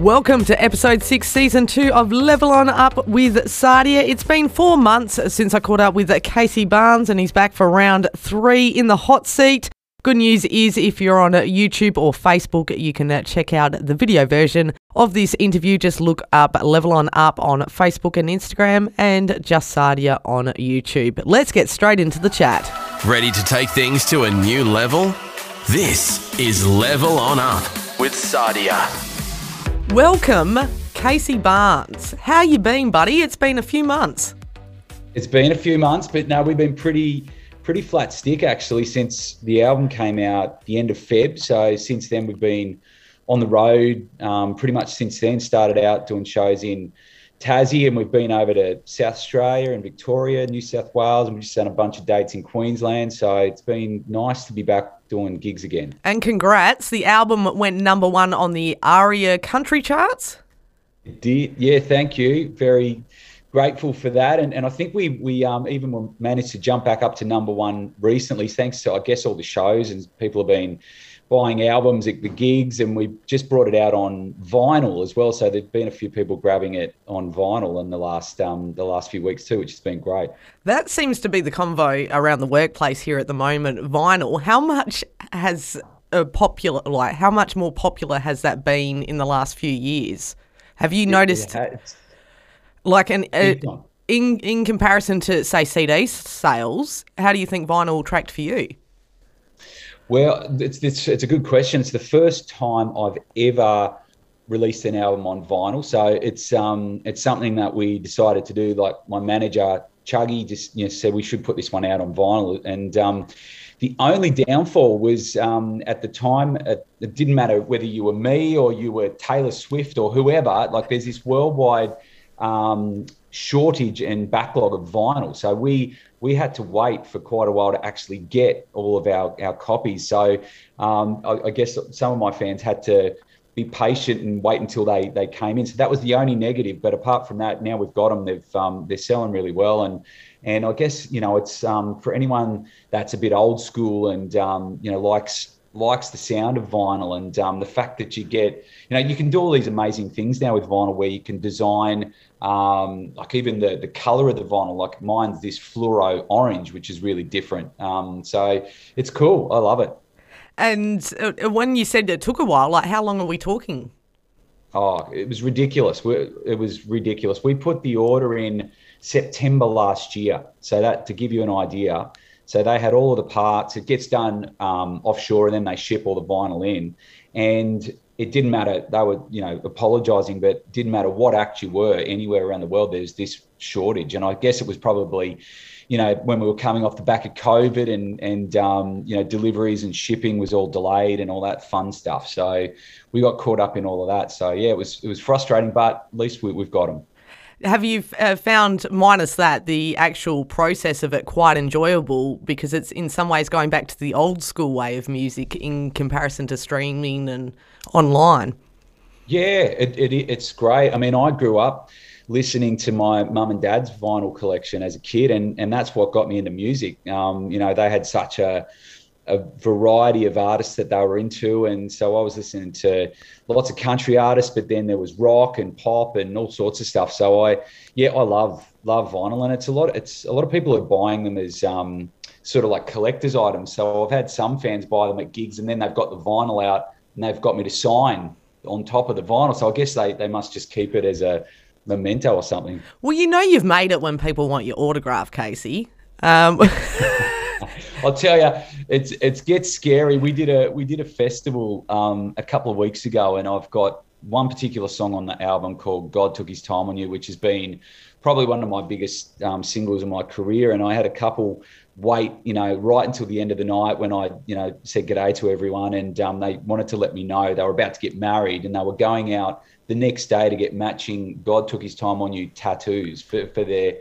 Welcome to episode six, season two of Level On Up with Sadia. It's been four months since I caught up with Casey Barnes, and he's back for round three in the hot seat. Good news is if you're on YouTube or Facebook, you can uh, check out the video version of this interview. Just look up Level On Up on Facebook and Instagram and Just Sadia on YouTube. Let's get straight into the chat. Ready to take things to a new level? This is Level On Up with Sadia. Welcome, Casey Barnes. How you been, buddy? It's been a few months. It's been a few months, but no, we've been pretty pretty flat stick actually since the album came out the end of Feb. So since then we've been on the road um, pretty much since then. Started out doing shows in Tassie, and we've been over to South Australia and Victoria, New South Wales, and we've just done a bunch of dates in Queensland. So it's been nice to be back doing gigs again. And congrats, the album went number one on the ARIA country charts. It did, yeah. Thank you. Very grateful for that, and and I think we we um, even managed to jump back up to number one recently, thanks to I guess all the shows and people have been buying albums at the gigs, and we just brought it out on vinyl as well. So there've been a few people grabbing it on vinyl in the last um, the last few weeks too, which has been great. That seems to be the convo around the workplace here at the moment. Vinyl. How much has a popular like how much more popular has that been in the last few years? Have you noticed like an uh, in in comparison to say CD sales? How do you think vinyl tracked for you? Well, it's, it's, it's a good question. It's the first time I've ever released an album on vinyl, so it's um it's something that we decided to do. Like my manager Chuggy just you know said we should put this one out on vinyl, and um, the only downfall was um, at the time it, it didn't matter whether you were me or you were Taylor Swift or whoever. Like there's this worldwide um, shortage and backlog of vinyl. So we we had to wait for quite a while to actually get all of our, our copies. So um, I, I, guess some of my fans had to be patient and wait until they they came in. So that was the only negative. But apart from that, now we've got them. They've um, they're selling really well, and and I guess you know it's um, for anyone that's a bit old school and um, you know likes likes the sound of vinyl and um, the fact that you get, you know, you can do all these amazing things now with vinyl where you can design, um, like even the the color of the vinyl. Like mine's this fluoro orange, which is really different. Um, so it's cool. I love it. And uh, when you said it took a while, like how long are we talking? Oh, it was ridiculous. It was ridiculous. We put the order in September last year. So that to give you an idea. So they had all of the parts. It gets done um, offshore, and then they ship all the vinyl in. And it didn't matter. They were, you know, apologising, but didn't matter what act you were anywhere around the world. There's this shortage, and I guess it was probably, you know, when we were coming off the back of COVID, and and um, you know, deliveries and shipping was all delayed and all that fun stuff. So we got caught up in all of that. So yeah, it was it was frustrating, but at least we, we've got them. Have you uh, found, minus that, the actual process of it quite enjoyable because it's in some ways going back to the old school way of music in comparison to streaming and online? Yeah, it, it, it's great. I mean, I grew up listening to my mum and dad's vinyl collection as a kid, and, and that's what got me into music. Um, you know, they had such a a variety of artists that they were into. And so I was listening to lots of country artists, but then there was rock and pop and all sorts of stuff. So I, yeah, I love love vinyl, and it's a lot. It's a lot of people are buying them as um, sort of like collectors items. So I've had some fans buy them at gigs, and then they've got the vinyl out, and they've got me to sign on top of the vinyl. So I guess they they must just keep it as a memento or something. Well, you know, you've made it when people want your autograph, Casey. Um, I'll tell you, it's it gets scary. We did a we did a festival um, a couple of weeks ago, and I've got one particular song on the album called "God Took His Time on You," which has been probably one of my biggest um, singles in my career. And I had a couple wait, you know, right until the end of the night when I, you know, said g'day to everyone, and um, they wanted to let me know they were about to get married, and they were going out the next day to get matching "God Took His Time on You" tattoos for for their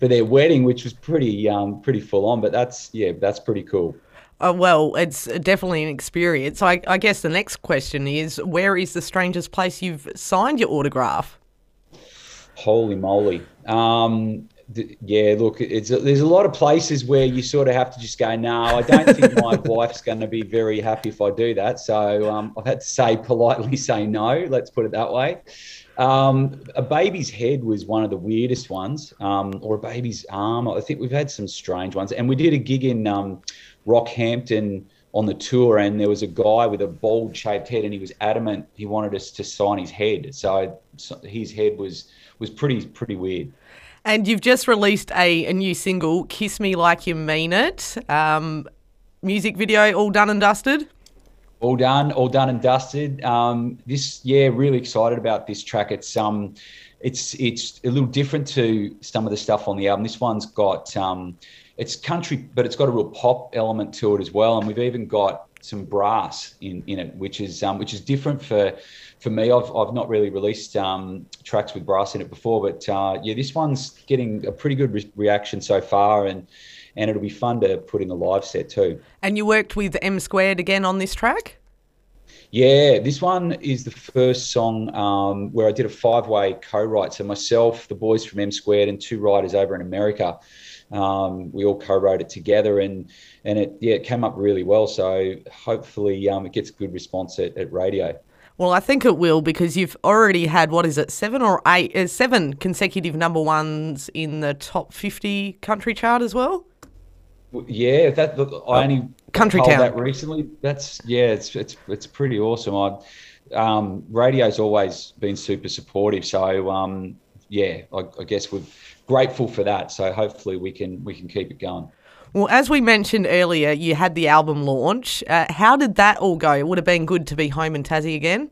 for their wedding, which was pretty um, pretty full on. But that's yeah, that's pretty cool. Uh, well, it's definitely an experience. I, I guess the next question is, where is the strangest place you've signed your autograph? Holy moly! Um, yeah, look, it's there's a lot of places where you sort of have to just go, no, I don't think my wife's going to be very happy if I do that. So um, I've had to say politely say no. Let's put it that way. Um, a baby's head was one of the weirdest ones, um, or a baby's arm. I think we've had some strange ones, and we did a gig in um, Rockhampton on the tour, and there was a guy with a bald-shaped head, and he was adamant he wanted us to sign his head. So, so his head was was pretty pretty weird. And you've just released a, a new single, "Kiss Me Like You Mean It." Um, music video all done and dusted. All done, all done and dusted. Um, this, yeah, really excited about this track. It's um, it's it's a little different to some of the stuff on the album. This one's got um, it's country, but it's got a real pop element to it as well. And we've even got some brass in, in it, which is um, which is different for for me. I've, I've not really released um, tracks with brass in it before, but uh, yeah, this one's getting a pretty good re- reaction so far, and and it'll be fun to put in the live set too. And you worked with M Squared again on this track. Yeah, this one is the first song um, where I did a five way co write. So, myself, the boys from M Squared, and two writers over in America. Um, we all co-wrote it together, and and it yeah it came up really well. So hopefully um, it gets a good response at, at radio. Well, I think it will because you've already had what is it, seven or eight, uh, seven consecutive number ones in the top fifty country chart as well. Yeah, that look, I only country town that recently. That's yeah, it's it's it's pretty awesome. I um, radio's always been super supportive, so um, yeah, I, I guess we're grateful for that. So hopefully we can we can keep it going. Well, as we mentioned earlier, you had the album launch. Uh, how did that all go? It would have been good to be home in Tassie again.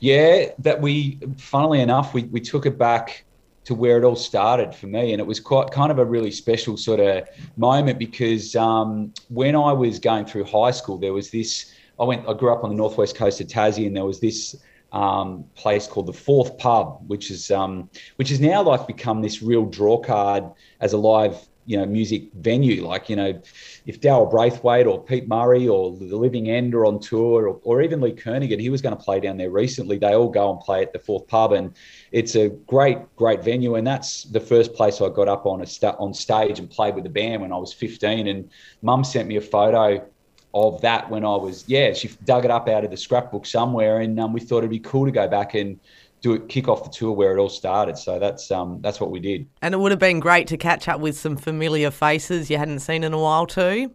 Yeah, that we, funnily enough, we, we took it back to where it all started for me, and it was quite kind of a really special sort of moment because um, when I was going through high school, there was this. I went. I grew up on the northwest coast of Tassie, and there was this um, place called the Forth Pub, which is um, which is now like become this real draw card as a live you know music venue. Like you know, if Daryl Braithwaite or Pete Murray or the Living End are on tour, or, or even Lee Kernaghan, he was going to play down there recently. They all go and play at the Forth Pub, and it's a great great venue. And that's the first place I got up on a st- on stage and played with the band when I was 15. And Mum sent me a photo of that when I was yeah she dug it up out of the scrapbook somewhere and um, we thought it'd be cool to go back and do it kick off the tour where it all started. So that's um that's what we did. And it would have been great to catch up with some familiar faces you hadn't seen in a while too.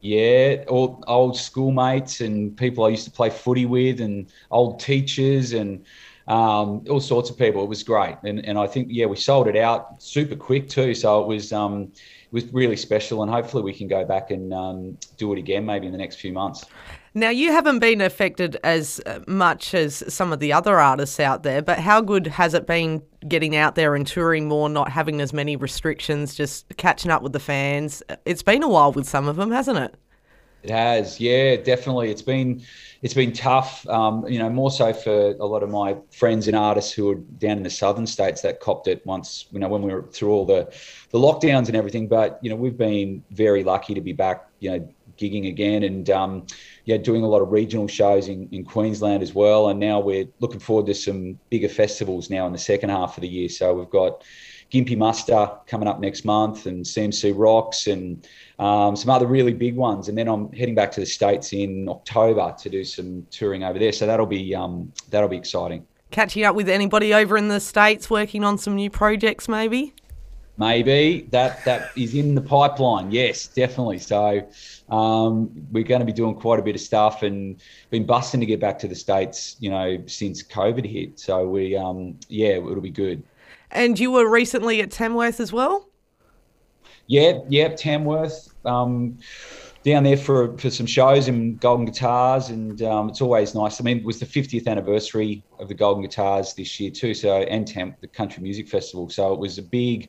Yeah all old schoolmates and people I used to play footy with and old teachers and um, all sorts of people. It was great. And and I think yeah we sold it out super quick too. So it was um it was really special, and hopefully we can go back and um, do it again maybe in the next few months. Now, you haven't been affected as uh, much as some of the other artists out there, but how good has it been getting out there and touring more, not having as many restrictions, just catching up with the fans? It's been a while with some of them, hasn't it? It has, yeah, definitely. It's been it's been tough, um, you know, more so for a lot of my friends and artists who are down in the southern states that copped it once, you know, when we were through all the the lockdowns and everything. But you know, we've been very lucky to be back, you know, gigging again and um, yeah, doing a lot of regional shows in, in Queensland as well. And now we're looking forward to some bigger festivals now in the second half of the year. So we've got Gympie Muster coming up next month and CMC Rocks and um, some other really big ones. And then I'm heading back to the States in October to do some touring over there. So that'll be um, that'll be exciting. Catching up with anybody over in the States working on some new projects maybe? Maybe that that is in the pipeline. Yes, definitely. So um, we're going to be doing quite a bit of stuff and been busting to get back to the states. You know, since COVID hit. So we, um, yeah, it'll be good. And you were recently at Tamworth as well? Yeah, yeah, Tamworth. Um, down there for for some shows and Golden Guitars, and um, it's always nice. I mean, it was the 50th anniversary of the Golden Guitars this year too, so and Tam, the Country Music Festival. So it was a big,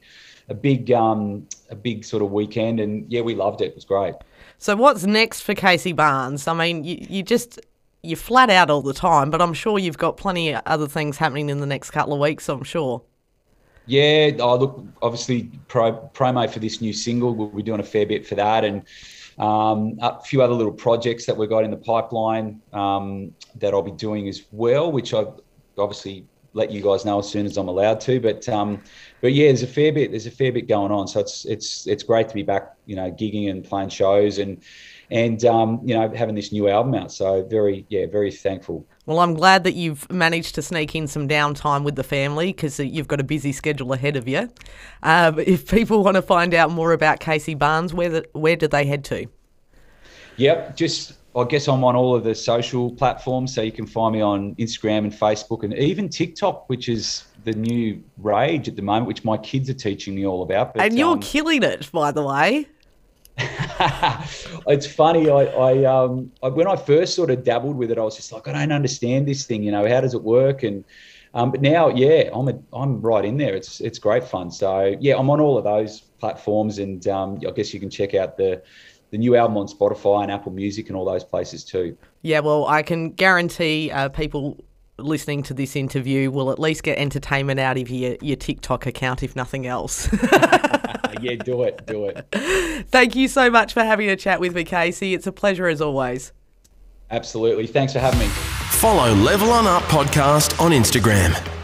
a big, um, a big sort of weekend, and yeah, we loved it. It was great. So what's next for Casey Barnes? I mean, you, you just you're flat out all the time, but I'm sure you've got plenty of other things happening in the next couple of weeks. I'm sure. Yeah, oh, look, obviously pro, promo for this new single. We'll be doing a fair bit for that, and um, a few other little projects that we've got in the pipeline um, that I'll be doing as well, which I've obviously let you guys know as soon as I'm allowed to. But um, but yeah, there's a fair bit. There's a fair bit going on. So it's it's it's great to be back. You know, gigging and playing shows and and um, you know having this new album out. So very yeah, very thankful. Well, I'm glad that you've managed to sneak in some downtime with the family because you've got a busy schedule ahead of you. Um, if people want to find out more about Casey Barnes, where the, where do they head to? Yep, just I guess I'm on all of the social platforms, so you can find me on Instagram and Facebook and even TikTok, which is the new rage at the moment, which my kids are teaching me all about. But, and you're um, killing it, by the way. it's funny. I, I, um, I, when I first sort of dabbled with it, I was just like, I don't understand this thing. You know, how does it work? And um, but now, yeah, I'm a, I'm right in there. It's it's great fun. So yeah, I'm on all of those platforms, and um, I guess you can check out the the new album on Spotify and Apple Music and all those places too. Yeah, well, I can guarantee uh, people listening to this interview will at least get entertainment out of your, your TikTok account, if nothing else. yeah, do it, do it. Thank you so much for having a chat with me, Casey. It's a pleasure as always. Absolutely. Thanks for having me. Follow Level On Up podcast on Instagram